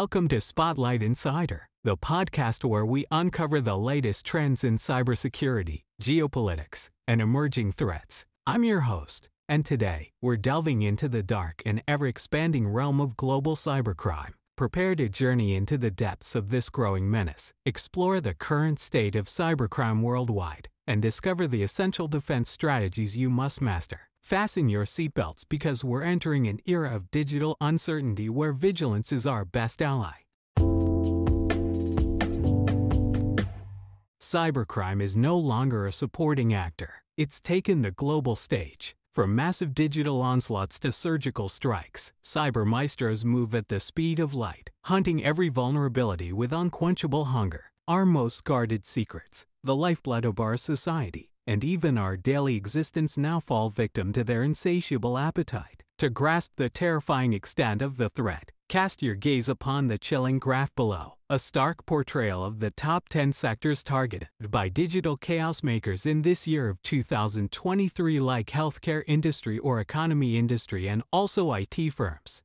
Welcome to Spotlight Insider, the podcast where we uncover the latest trends in cybersecurity, geopolitics, and emerging threats. I'm your host, and today we're delving into the dark and ever expanding realm of global cybercrime. Prepare to journey into the depths of this growing menace, explore the current state of cybercrime worldwide, and discover the essential defense strategies you must master. Fasten your seatbelts because we're entering an era of digital uncertainty where vigilance is our best ally. Cybercrime is no longer a supporting actor. It's taken the global stage. From massive digital onslaughts to surgical strikes, cyber maestros move at the speed of light, hunting every vulnerability with unquenchable hunger. Our most guarded secrets, the lifeblood of our society, and even our daily existence now fall victim to their insatiable appetite. To grasp the terrifying extent of the threat, cast your gaze upon the chilling graph below, a stark portrayal of the top 10 sectors targeted by digital chaos makers in this year of 2023 like healthcare industry or economy industry and also IT firms.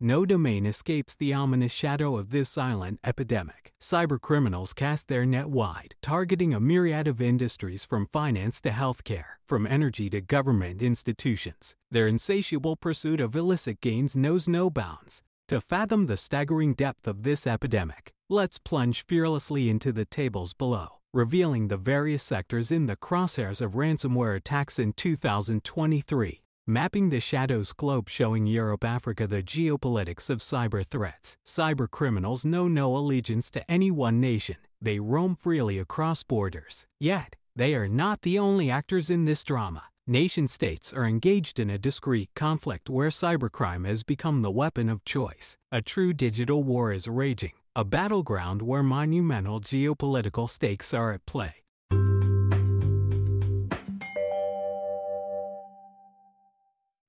No domain escapes the ominous shadow of this silent epidemic. Cybercriminals cast their net wide, targeting a myriad of industries from finance to healthcare, from energy to government institutions. Their insatiable pursuit of illicit gains knows no bounds. To fathom the staggering depth of this epidemic, let's plunge fearlessly into the tables below, revealing the various sectors in the crosshairs of ransomware attacks in 2023. Mapping the Shadows globe showing Europe Africa the geopolitics of cyber threats. Cyber criminals know no allegiance to any one nation. They roam freely across borders. Yet, they are not the only actors in this drama. Nation states are engaged in a discrete conflict where cybercrime has become the weapon of choice. A true digital war is raging, a battleground where monumental geopolitical stakes are at play.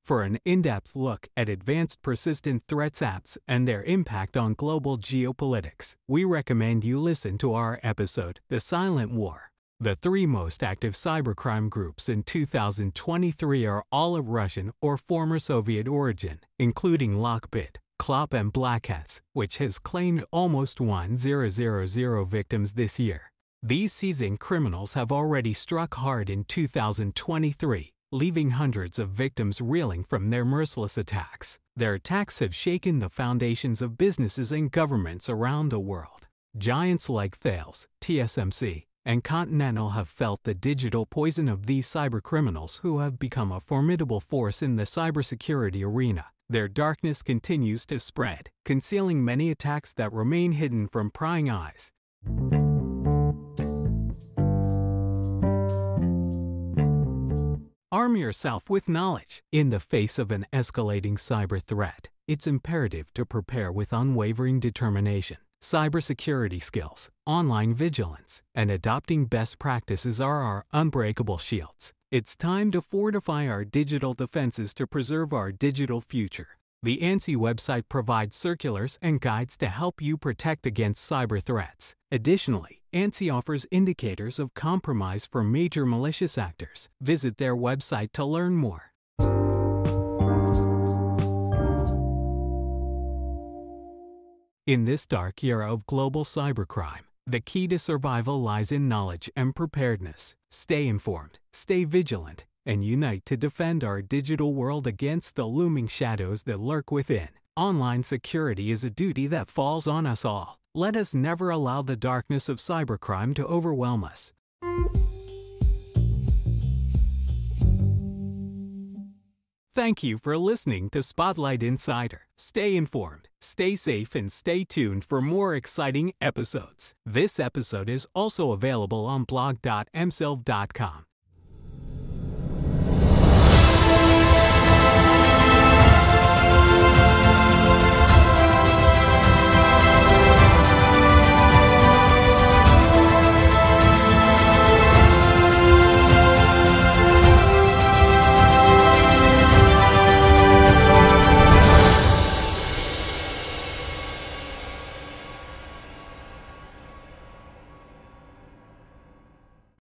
For an in depth look at advanced persistent threats APTs and their impact on global geopolitics, we recommend you listen to our episode, The Silent War. The three most active cybercrime groups in 2023 are all of Russian or former Soviet origin, including Lockbit, Clop, and BlackCat's, which has claimed almost 1,000 victims this year. These seasoned criminals have already struck hard in 2023 leaving hundreds of victims reeling from their merciless attacks. Their attacks have shaken the foundations of businesses and governments around the world. Giants like Thales, TSMC, and Continental have felt the digital poison of these cybercriminals who have become a formidable force in the cybersecurity arena. Their darkness continues to spread, concealing many attacks that remain hidden from prying eyes. Arm yourself with knowledge. In the face of an escalating cyber threat, it's imperative to prepare with unwavering determination. Cybersecurity skills, online vigilance, and adopting best practices are our unbreakable shields. It's time to fortify our digital defenses to preserve our digital future. The ANSSI website provides circulars and guides to help you protect against cyber threats. Additionally, ANSSI offers indicators of compromise for major malicious actors. Visit their website to learn more. In this dark era of global cybercrime, the key to survival lies in knowledge and preparedness. Stay informed, stay vigilant, and unite to defend our digital world against the looming shadows that lurk within. Online security is a duty that falls on us all. Let us never allow the darkness of cybercrime to overwhelm us. Thank you for listening to Spotlight Insider. Stay informed, stay safe, and stay tuned for more exciting episodes. This episode is also available on blog.msilv.com.